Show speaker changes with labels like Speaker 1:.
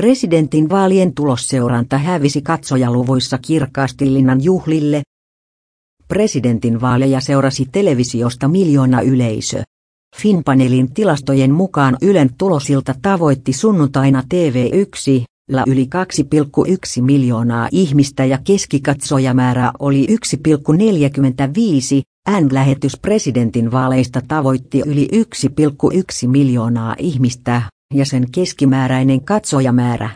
Speaker 1: Presidentin vaalien tulosseuranta hävisi katsojaluvuissa kirkkaasti linnan juhlille. Presidentin vaaleja seurasi televisiosta miljoona yleisö. Finpanelin tilastojen mukaan Ylen tulosilta tavoitti sunnuntaina TV1, la yli 2,1 miljoonaa ihmistä ja keskikatsojamäärä oli 1,45, N-lähetys presidentin vaaleista tavoitti yli 1,1 miljoonaa ihmistä, ja sen keskimääräinen katsojamäärä